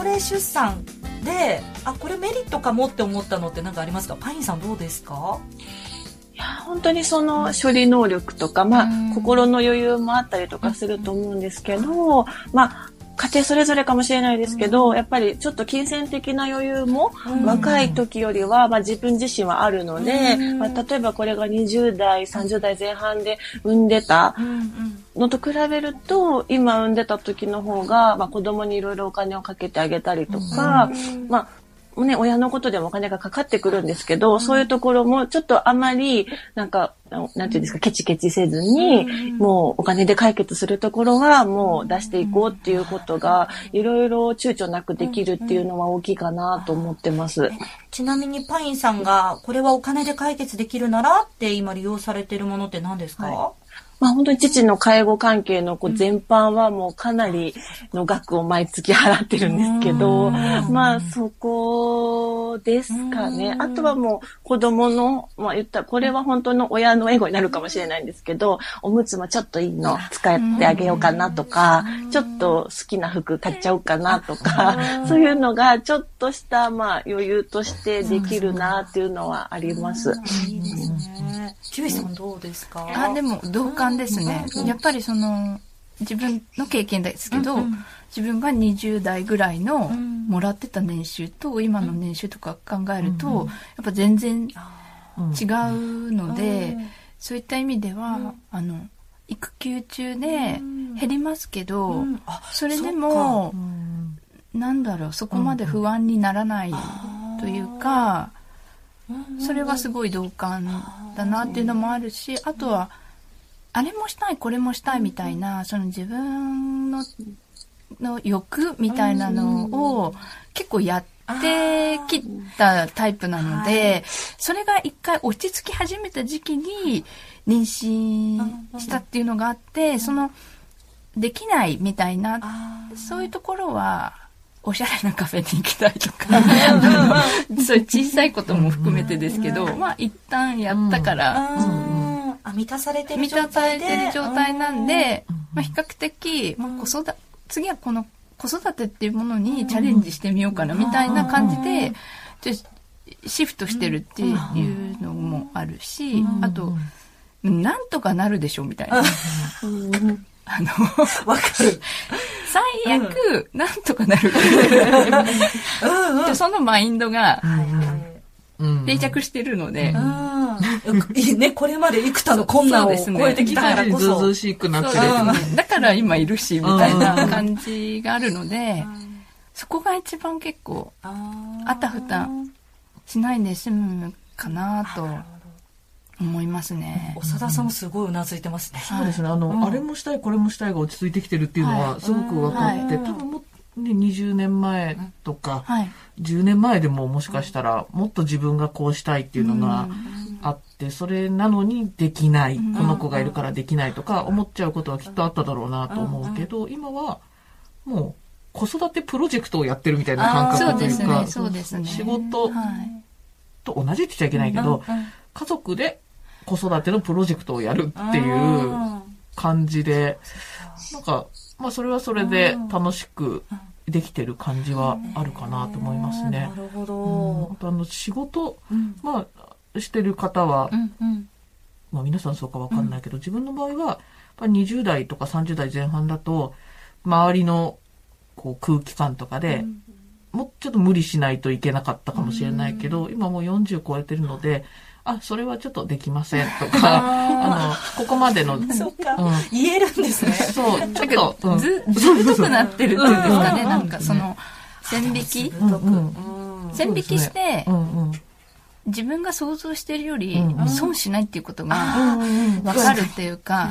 高齢出産であこれメリットかもって思ったのって何かありますか？パインさんどうですか？いや本当にその処理能力とか、まあ、心の余裕もあったりとかすると思うんですけど、まあ、家庭それぞれかもしれないですけど、やっぱりちょっと金銭的な余裕も若い時よりは、まあ、自分自身はあるので、まあ、例えばこれが20代30代前半で産んでたのと比べると今産んでた時の方が、まあ、子供にいろいろお金をかけてあげたりとか、まあね、親のことでもお金がかかってくるんですけど、うん、そういうところもちょっとあまり、なんか、なんていうんですか、ケチケチせずに、うん、もうお金で解決するところはもう出していこうっていうことが、いろいろ躊躇なくできるっていうのは大きいかなと思ってます。ちなみにパインさんが、これはお金で解決できるならって今利用されてるものって何ですか、はいまあ本当に父の介護関係のこう全般はもうかなりの額を毎月払ってるんですけど、まあそこですかね。あとはもう子供の、まあ言ったらこれは本当の親のエゴになるかもしれないんですけど、おむつもちょっといいの使ってあげようかなとか、ちょっと好きな服買っちゃおうかなとか、そういうのがちょっとしたまあ余裕としてできるなっていうのはあります。キュウさんどうですか？あ、でも同感ですね。やっぱりその、自分の経験ですけど、うんうん、自分が20代ぐらいのもらってた年収と今の年収とか考えると、うん、やっぱ全然違うので、うん、そういった意味では、うん、あの、育休中で減りますけど、それでも、なんだろう、そこまで不安にならないというか、それはすごい同感だなっていうのもあるし、あとは、あれもしたい、これもしたいみたいな、その自分のの欲みたいなのを結構やってきたタイプなので、それが一回落ち着き始めた時期に妊娠したっていうのがあって、その、できないみたいな、そういうところは、おしゃれなカフェに行きたいとか、そういう小さいことも含めてですけど、まあ一旦やったから、あ、満たされてる状態満たされてる状態なんで、まあ比較的、まあ子育て、次はこの子育てっていうものにチャレンジしてみようかなみたいな感じで、シフトしてるっていうのもあるし、あと、なんとかなるでしょみたいな。あの、わかる。最悪、なんとかなる。そのマインドが、定着してるので。いいね、これまで幾多の困難を超えてきたからこそ。ずずしくなってる。だから今いるし、みたいな感じがあるので、そこが一番結構、あたふたしないで済むかなと。思いますね。長田さんもすごいうなずいてますね。そうですね。あの、うん、あれもしたい、これもしたいが落ち着いてきてるっていうのはすごく分かって、はい、多分もね、20年前とか、はい、10年前でももしかしたらもっと自分がこうしたいっていうのがあって、それなのにできない、この子がいるからできないとか思っちゃうことはきっとあっただろうなと思うけど、今はもう子育てプロジェクトをやってるみたいな感覚というか、そうですね、仕事と同じって言っちゃいけないけど、家族で子育てのプロジェクトをやるっていう感じで、なんか、まあそれはそれで楽しくできてる感じはあるかなと思いますね。なるほど。うん、あの仕事、まあしてる方は、まあ皆さんそうかわかんないけど、自分の場合は、やっぱ20代とか30代前半だと、周りのこう空気感とかで、もうちょっと無理しないといけなかったかもしれないけど、今もう40超えてるので、あ、それはちょっとできません。とか、あの、ここまでの。そうか、うん、言えるんですね。そう、ちょっと、ず、ずっとくなってるっていうんですかね、なんかその、線引き、線引きして、自分が想像してるより損しないっていうことが分かるっていうか。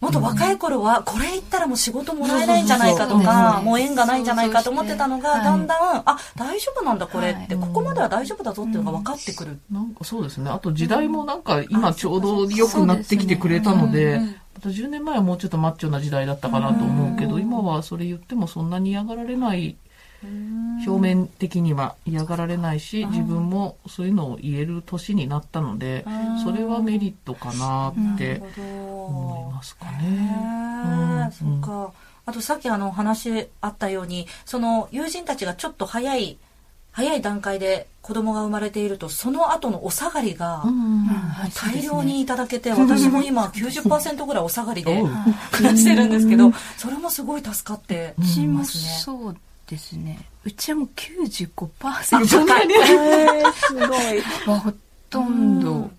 もっと若い頃はこれ言ったらもう仕事もらえないんじゃないかとか、もう縁がないんじゃないかと思ってたのが、だんだん、あ、大丈夫なんだこれって、ここまでは大丈夫だぞっていうのが分かってくる。なんかそうですね。あと時代もなんか今ちょうど良くなってきてくれたので、また10年前はもうちょっとマッチョな時代だったかなと思うけど、今はそれ言ってもそんなに嫌がられない表面的には嫌がられないし自分もそういうのを言える年になったのでそれはメリットかなって思いますかね。うん、そっか。あとさっきあの話あったように、その友人たちがちょっと早い、早い段階で子供が生まれていると、その後のお下がりが大量にいただけて、私も今90%ぐらいお下がりで暮らしてるんですけど、それもすごい助かってますね。そうですね。うちはもう95%すごい。ほとんど。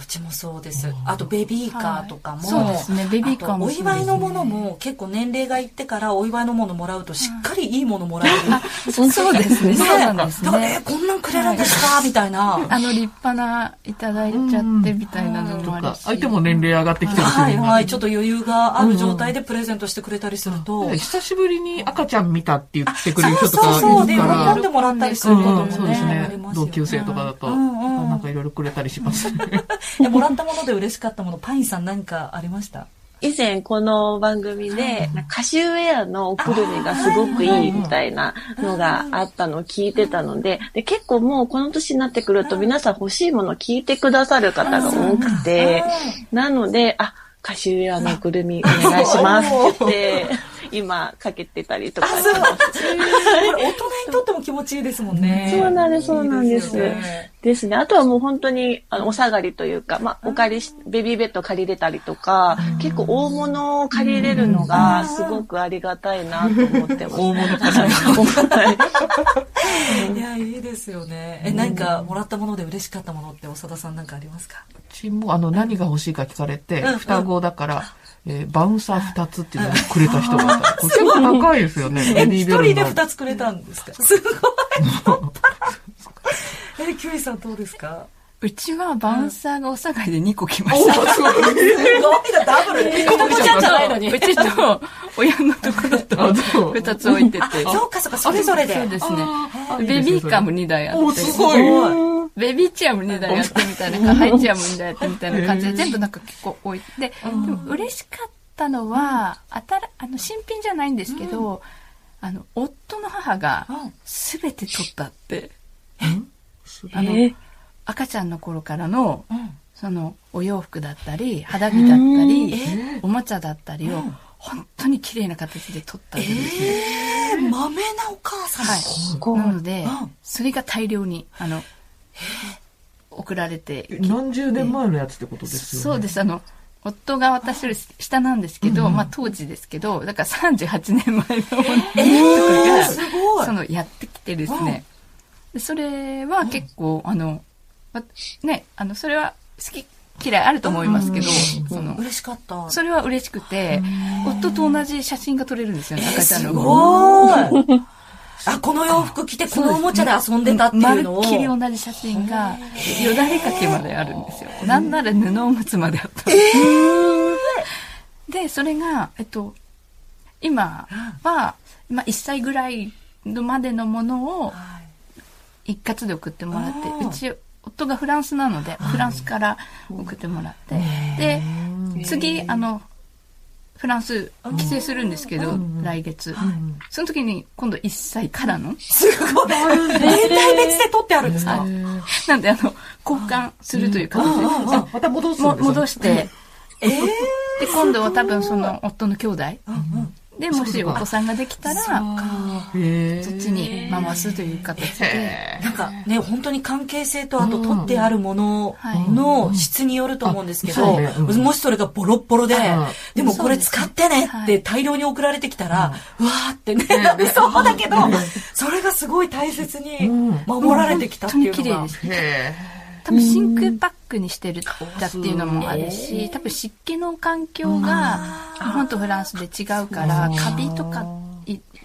うちもそうです。あとベビーカーとかも、そうですね、ベビーカーも、お祝いのものも結構年齢がいってからお祝いのものもらうとしっかりいいものもらえる。そうですね、そうなんですね。え、こんなんくれるんですか？みたいな。あの立派ないただいちゃってみたいなのもあるし。相手も年齢上がってきてるはいはい、ちょっと余裕がある状態でプレゼントしてくれたりすると。久しぶりに赤ちゃん見たって言ってくれる人とかそうそう、で、喜んでもらったりすることもね。そうですね。同級生とかだと、なんかいろいろくれたりしますね。もらったもので嬉しかったもの、パインさん何かありました？以前この番組で、カシウェアのおくるみがすごくいいみたいなのがあったのを聞いてたので、で結構もうこの年になってくると皆さん欲しいものを聞いてくださる方が多くて、なので、あ、カシウェアのおくるみお願いしますって言って、今かけてたりとかします。大人にとっても気持ちいいですもんね。そうなんです、そうなんです。ですね。あとはもう本当に、あの、お下がりというか、まあ、お借りし、ベビーベッド借りれたりとか、結構大物を借りれるのが、すごくありがたいなと思ってます。大物借り いや、いいですよね。え、何かもらったもので嬉しかったものって、長田さんなんかありますか？うちも、あの、何が欲しいか聞かれて、双子だから、えー、バウンサー二つっていうのをくれた人がいた。これ結構高いですよね。え、一人で二つくれたんですか？すごい。え、キュウイさんどうですか？うちはバウンサーがお下がりで2個来ました。すごいな、ダブル。子供ちゃんじゃないのに。うちと親のところと2つ置いてて。そうかそうか、それぞれで。そうですね。ベビーカーも2台あって。すごい。ベビーチェアも2台やってみたいな、ハイチェアも2台やってみたいな感じで、全部なんか結構置い。て、でも嬉しかったのは、あたら、あの、新品じゃないんですけど、あの、夫の母が、すべて取ったって、あの、赤ちゃんの頃からの、その、お洋服だったり、肌着だったり、おもちゃだったりを、本当に綺麗な形で撮ったんですね。えー、豆なお母さん。はい。なので、それが大量に、あの、送られて何十年前のやつってことですよね。そうです。あの、夫が私より下なんですけど、うん、まあ当時ですけど、だから38年前のものとかが、そのやってきてですね。でそれは結構、あの、ね、あの、それは好き嫌いあると思いますけど、その嬉しかった。それは嬉しくて、夫と同じ写真が撮れるんですよね、赤ちゃんの。すごいあ、この洋服着てこのおもちゃで遊んでたっていうのを。まるっきり同じ写真が、よだれかけまであるんですよ。なんなら布おむつまであった。えー、で、それが、えっと、今は、まあ、1歳ぐらいのまでのものを、一括で送ってもらって、うち、夫がフランスなので、フランスから送ってもらって、で、次、あの、フランス帰省するんですけど、来月、その時に今度1歳からのすごい。年代別で取ってあるんですか？なんであの交換するという形で、また戻す戻して、えで今度は多分その夫の兄弟、で、もしお子さんができたら、そっちに回すという形で。なんかね、本当に関係性とあと取ってあるものの質によると思うんですけど、もしそれがボロッボロで、でもこれ使ってねって大量に送られてきたら、うわーってね、なりそうだけど、それがすごい大切に守られてきたっていうのが。多分真空パックにしてるだっていうのもあるし、多分湿気の環境が日本とフランスで違うから、カビとか、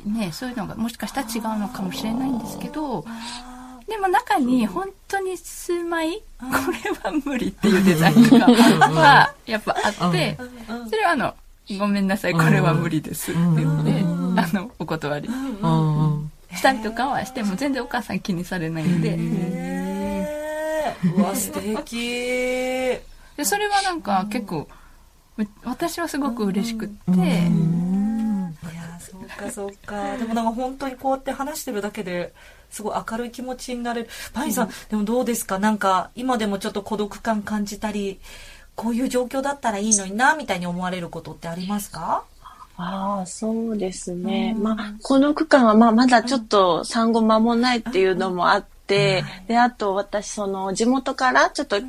ね、そういうのがもしかしたら違うのかもしれないんですけど、でも中に本当に数枚、これは無理っていうデザインがはやっぱあって、それはあの、ごめんなさい、これは無理ですって言って、あの、お断り。したりとかはしても全然お母さん気にされないんで、うわ素敵。でそれはなんか結構私はすごく嬉しくって、いやそうかそうか。でもなんか本当にこうやって話してるだけですごい明るい気持ちになれる。パインさん、うん、でもどうですか？なんか今でもちょっと孤独感感じたりこういう状況だったらいいのになみたいに思われることってありますか？ああ、そうですね。まあ、この区間は、まあ、まだちょっと産後間もないっていうのもあって、で、あと私、その、地元からちょっと違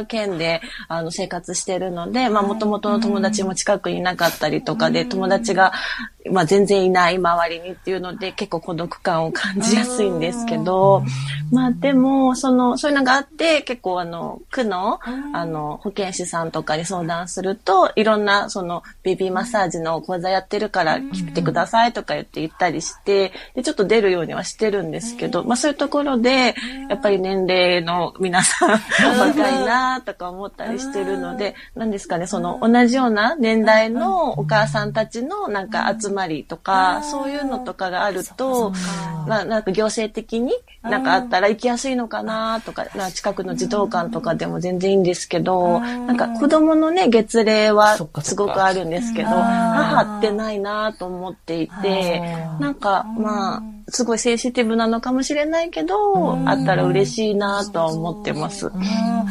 う県で、あの、生活してるので、まあ、もともとの友達も近くにいなかったりとかで、友達が、まあ、全然いない周りにっていうので、結構孤独感を感じやすいんですけど、まあ、でも、その、そういうのがあって、結構あの、区の、あの、保健師さんとかに相談すると、いろんな、その、ベビーマッサージの講座やってるから来てくださいとか言って言ったりして、で、ちょっと出るようにはしてるんですけど、まあ、そういうところで、やっぱり年齢の皆さん、若いなとか思ったりしてるので、何ですかね、その、同じような年代のお母さんたちのなんか集まりとか、そういうのとかがあると、ななんか行政的になんかあったら行きやすいのかなとか、近くの児童館とかでも全然いいんですけど、なんか子供のね、月齢はすごくあるんですけど、母ってないなと思っていて、なんかまあ、すごいセンシティブなのかもしれないけど、あったら嬉しいなとは思ってます。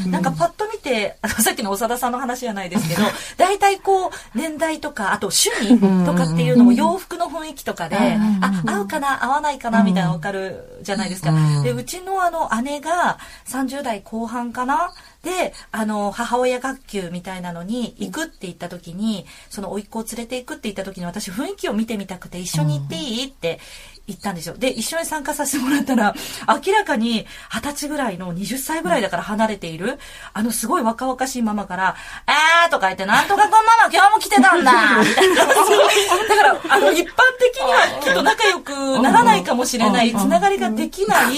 なんかパッと見て、あの、さっきの長田さんの話じゃないですけど、大体こう、年代とか、あと趣味とかっていうのも洋服の雰囲気とかで、あ、合うかな、合わないかな、みたいなわかるじゃないですか。で、うちのあの、姉が30代後半かな？で、あの、母親学級みたいなのに行くって言った時に、その甥っ子を連れて行くって言った時に私雰囲気を見てみたくて一緒に行っていい？って行ったんですよ。で、一緒に参加させてもらったら、明らかに二十歳ぐらいの20歳ぐらいだから離れている、あのすごい若々しいママから、えーとか言って、なんとかくんママ今日も来てたんだみたいな。だから、あの、一般的にはきっと仲良くならないかもしれない、つながりができない、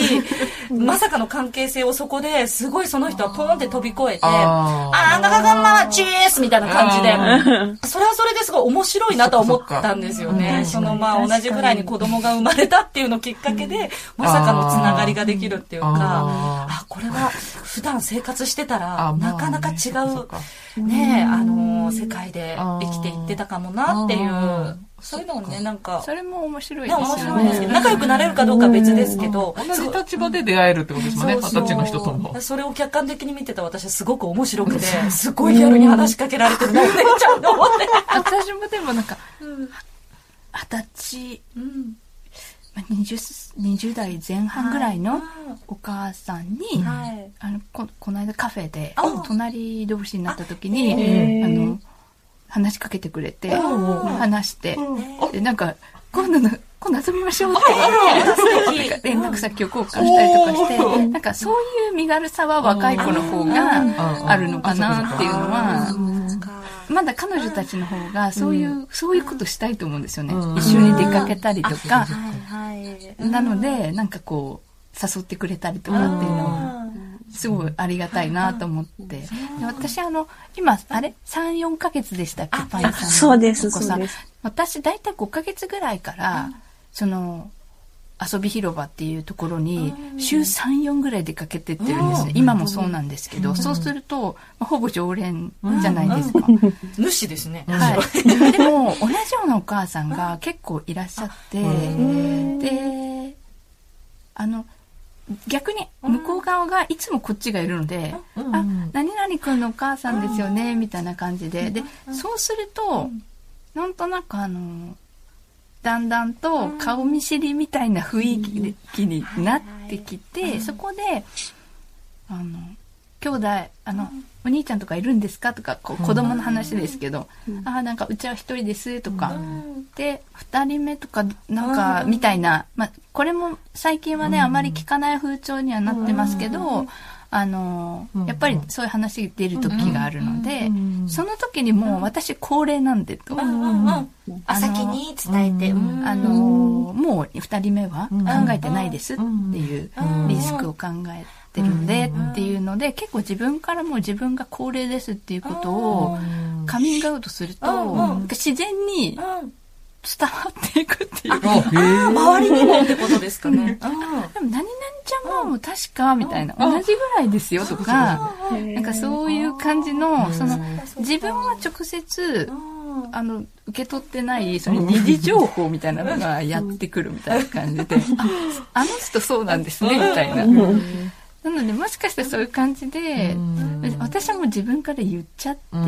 まさかの関係性をそこですごいその人はポンって飛び越えて、あなんとかくんママチースみたいな感じで、それはそれですごい面白いなと思ったんですよね。そのまあ同じぐらいに子供が生まれれたっていうのをきっかけで、まさかのつながりができるっていうか、あこれは普段生活してたら、なかなか違う、ねあの、世界で生きていってたかもなっていう、そういうのをね、なんか。それも面白いですね。面白いですけど、仲良くなれるかどうか別ですけど。同じ立場で出会えるってことですもんね、二十歳の人とも。それを客観的に見てた私はすごく面白くて、すごいギャルに話しかけられてる。な、お姉ちゃんと思って。私もでもなんか、二十歳、20, 20代前半ぐらいのお母さんに、はい、あのここの間カフェで隣同士になった時にあの話しかけてくれて話してでなんか今度の今度遊びましょうって連絡先を交換したりとかしてなんかそういう身軽さは若い子の方があるのかなっていうのはまだ彼女たちの方がそういう、うん、そういうことしたいと思うんですよね。うん、一緒に出かけたりとか。なので、なんかこう、誘ってくれたりとかっていうのは、すごいありがたいなと思って。で私、あの、今、あれ ?3、4ヶ月でしたっけ？パイさんそうです、そうです。私、大体5ヶ月ぐらいから、その、遊び広場っていうところに週34ぐらい出かけてってるんですね。今もそうなんですけど、そうすると、ほぼ常連じゃないですか。主ですね。はい。でも、同じようなお母さんが 結構いらっしゃって、で、あの、逆に向こう側がいつもこっちがいるので、あ、何々くんのお母さんですよね、みたいな感じで。で、そうすると、なんとなくあの、だんだんと顔見知りみたいな雰囲気になってきて、そこで、あの、兄弟、あの、お兄ちゃんとかいるんですか？とか、こう子供の話ですけど、ああ、なんかうちは一人です。とか、で、二人目とか、なんか、みたいな、まあ、これも最近はね、あまり聞かない風潮にはなってますけど、あの、やっぱりそういう話出る時があるので、その時にもう私高齢なんでと。あ、先に伝えて。あの、もう二人目は考えてないですっていうリスクを考えてるん。でっていうので、結構自分からも自分が高齢ですっていうことをカミングアウトすると、自然に伝わっていくっていう。周りにもってことですかね。でも、何々ちゃんも確か、みたいな、同じぐらいですよとか、なんかそういう感じの、その、自分は直接、あの、受け取ってない、その二次情報みたいなのがやってくるみたいな感じで、あ、あの人そうなんですね、みたいな。なので、もしかしてそういう感じで、私はもう自分から言っちゃってる。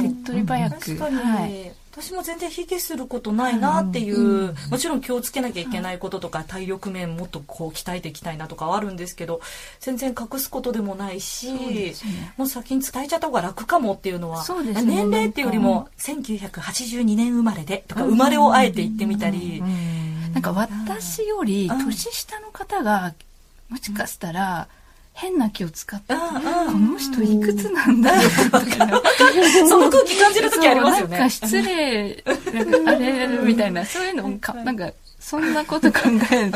手っ取り早く。はい。私も全然卑下することないなっていう、うん、もちろん気をつけなきゃいけないこととか、体力面もっとこう鍛えていきたいなとかはあるんですけど全然隠すことでもないし、ね、もう先に伝えちゃった方が楽かもっていうのは、ね、年齢っていうよりも1982年生まれでとか生まれをあえて言ってみたり、なんか私より年下の方がもしかしたら、変な気を使って、この人いくつなんだろう その空気感じる時ありますよね。なんか失礼、あれみたいな、そういうのか、なんか、そんなこと考え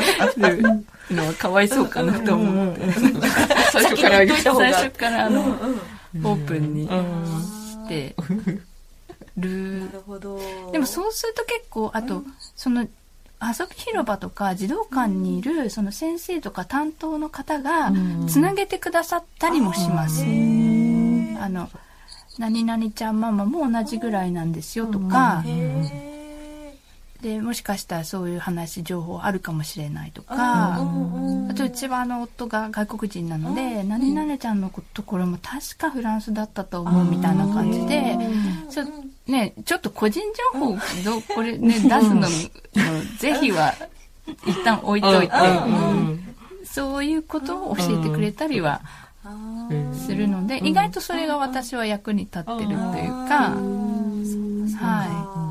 るのはかわいそうかなと思って。最初から、最初からあの、オープンにしてる。なるほど。でもそうすると結構、あと、その、遊び広場とか児童館にいるその先生とか担当の方がつなげてくださったりもします。あの何々ちゃんママも同じぐらいなんですよとか、でもしかしたらそういう話情報あるかもしれないとか、あとうちはあの夫が外国人なので、何々ちゃんのところも確かフランスだったと思うみたいな感じで、ちょね、ちょっと個人情報どこれね、出すのの是非は一旦置いといて、そういうことを教えてくれたりはするので、意外とそれが私は役に立ってるというか、はい。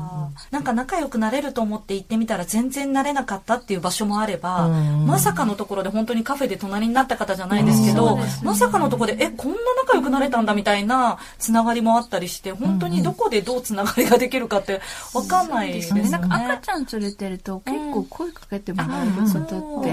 なんか仲良くなれると思って行ってみたら全然なれなかったっていう場所もあれば、まさかのところで本当にカフェで隣になった方じゃないですけど、まさかのところで、え、こんな仲良くなれたんだみたいなつながりもあったりして、本当にどこでどうつながりができるかってわかんないですね。なんか赤ちゃん連れてると結構声かけてもらえることって、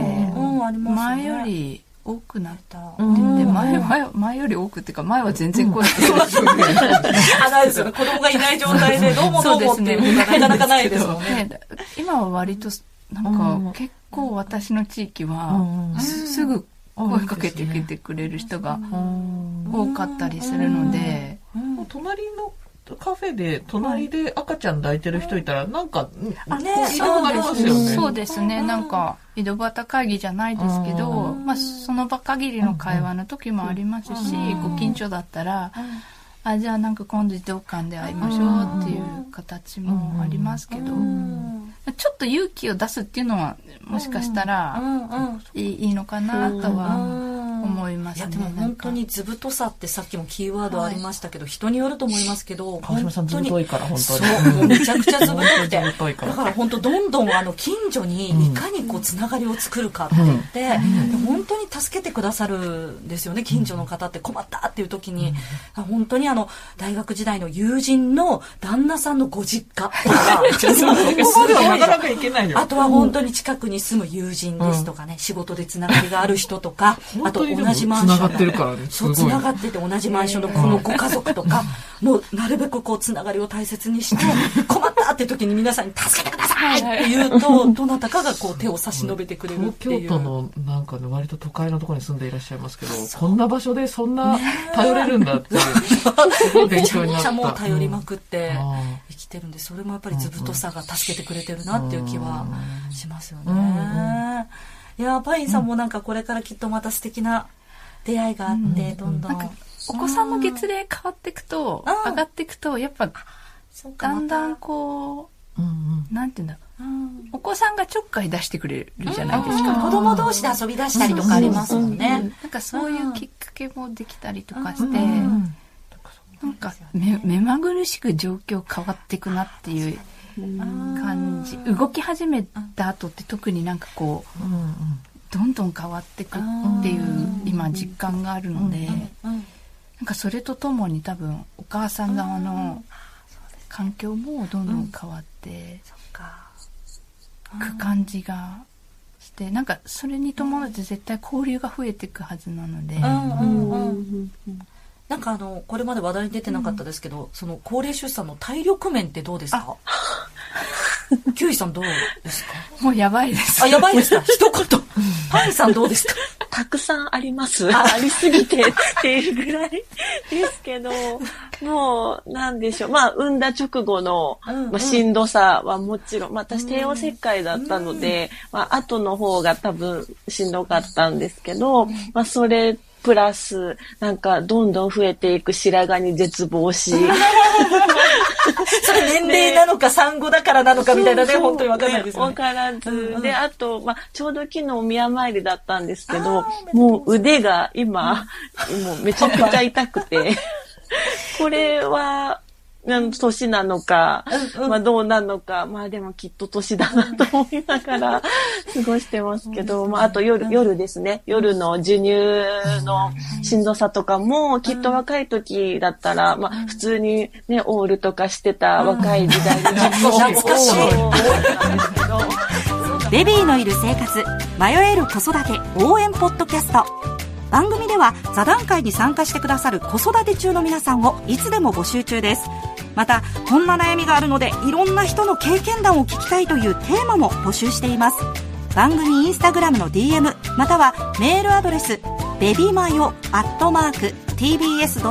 前より多くなった。で前前前より多くっていうか前は全然声が あないですよね。子供がいない状態でどうもどうもっていうことがなかなかないですもんね。今は割となんか結構私の地域はすぐ声かけてきてくれる人が多かったりするので。隣のカフェで隣で赤ちゃん抱いてる人いたらなんか、あね、そうですね。そうですね。なんか井戸端会議じゃないですけど、まあその場限りの会話の時もありますし、ご近所だったら、あじゃあなんか今度児童館で会いましょうっていう形もありますけど、ちょっと勇気を出すっていうのはもしかしたらいいのかなとは思いますね。いやでも本当に図太さってさっきもキーワードありましたけど、はい、人によると思いますけど、川島さん図太いから本当に。そう、めちゃくちゃ図太くて。だから本当どんどんあの近所にいかにこうつながりを作るかって言って、うん、本当に助けてくださるんですよね、近所の方って困ったっていう時に、うん、本当にあの大学時代の友人の旦那さんのご実家とか、なかなか行けないよ。あとは本当に近くに住む友人ですとかね、仕事でつながりがある人とか、あと同じマンション。繋がってるからね。そう、繋がってて同じマンションのこのご家族とか、もうなるべくこう、つながりを大切にして、困ったって時に皆さんに助けてくださいって言うと、どなたかがこう手を差し伸べてくれるっていう。東京都のなんかね、割と都会のところに住んでいらっしゃいますけど、こんな場所でそんな頼れるんだって、すごい勉強になった。めちゃもう頼りまくって生きてるんで、それもやっぱりずぶとさが助けてくれてるなっていう気はしますよね。いやパインさんもなんかこれからきっとまた素敵な出会いがあって、どんどん。お子さんの月齢変わっていくと、上がっていくと、やっぱ、だんだんこう、なんていうんだろう。お子さんがちょっかい出してくれるじゃないですか。子供同士で遊び出したりとかありますもんね。なんかそういうきっかけもできたりとかして、なんか目目まぐるしく状況変わっていくなっていう感じ。動き始めた後って特になんかこう、どんどん変わっていくっていう今実感があるので、なんかそれとともに多分お母さん側の環境もどんどん変わっていく感じがしてなんかそれに伴って絶対交流が増えていくはずなので。なんかあのこれまで話題に出てなかったですけど、うん、その高齢出産の体力面ってどうですか？キュウイさんどうですか？もうやばいです。あ、やばいですか？一言。パンさんどうですか？たくさんあります。ありすぎて っていうぐらいですけど、もう、なんでしょう。まあ、産んだ直後の、まあ、しんどさはもちろん、まあ、私帝王切開だったので、まあ、後の方が多分しんどかったんですけど、まあ、それプラス、なんか、どんどん増えていく白髪に絶望し、それ年齢なのか産後だからなのかみたいなね、本当にわかんないですよね。わからず、うんうん、で、あと、まあ、ちょうど昨日宮参りだったんですけど、もう腕が今、もうめちゃくちゃ痛くて、これは、年なのか、うんうん、まあどうなのか、まあでもきっと年だなと思いながら 過ごしてますけど、まああと夜、夜ですね。夜の授乳のしんどさとかも、きっと若い時だったら、まあ普通にね、オールとかしてた若い時代に懐かしい。ベビーのいる生活、迷える子育て応援ポッドキャスト。番組では座談会に参加してくださる子育て中の皆さんをいつでも募集中ですまたこんな悩みがあるのでいろんな人の経験談を聞きたいというテーマも募集しています。番組インスタグラムの DM またはメールアドレスベビマヨアットマーク tbs.co.jp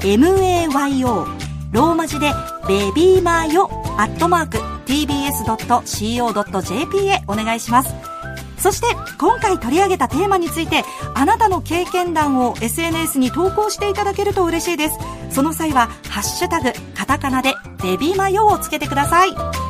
bebimayo ローマ字でベビーマヨアットマーク tbs.co.jp へお願いします。そして今回取り上げたテーマについてあなたの経験談を SNS に投稿していただけると嬉しいです。その際は「ハッシュタグカタカナ」で「デビーマヨ」をつけてください。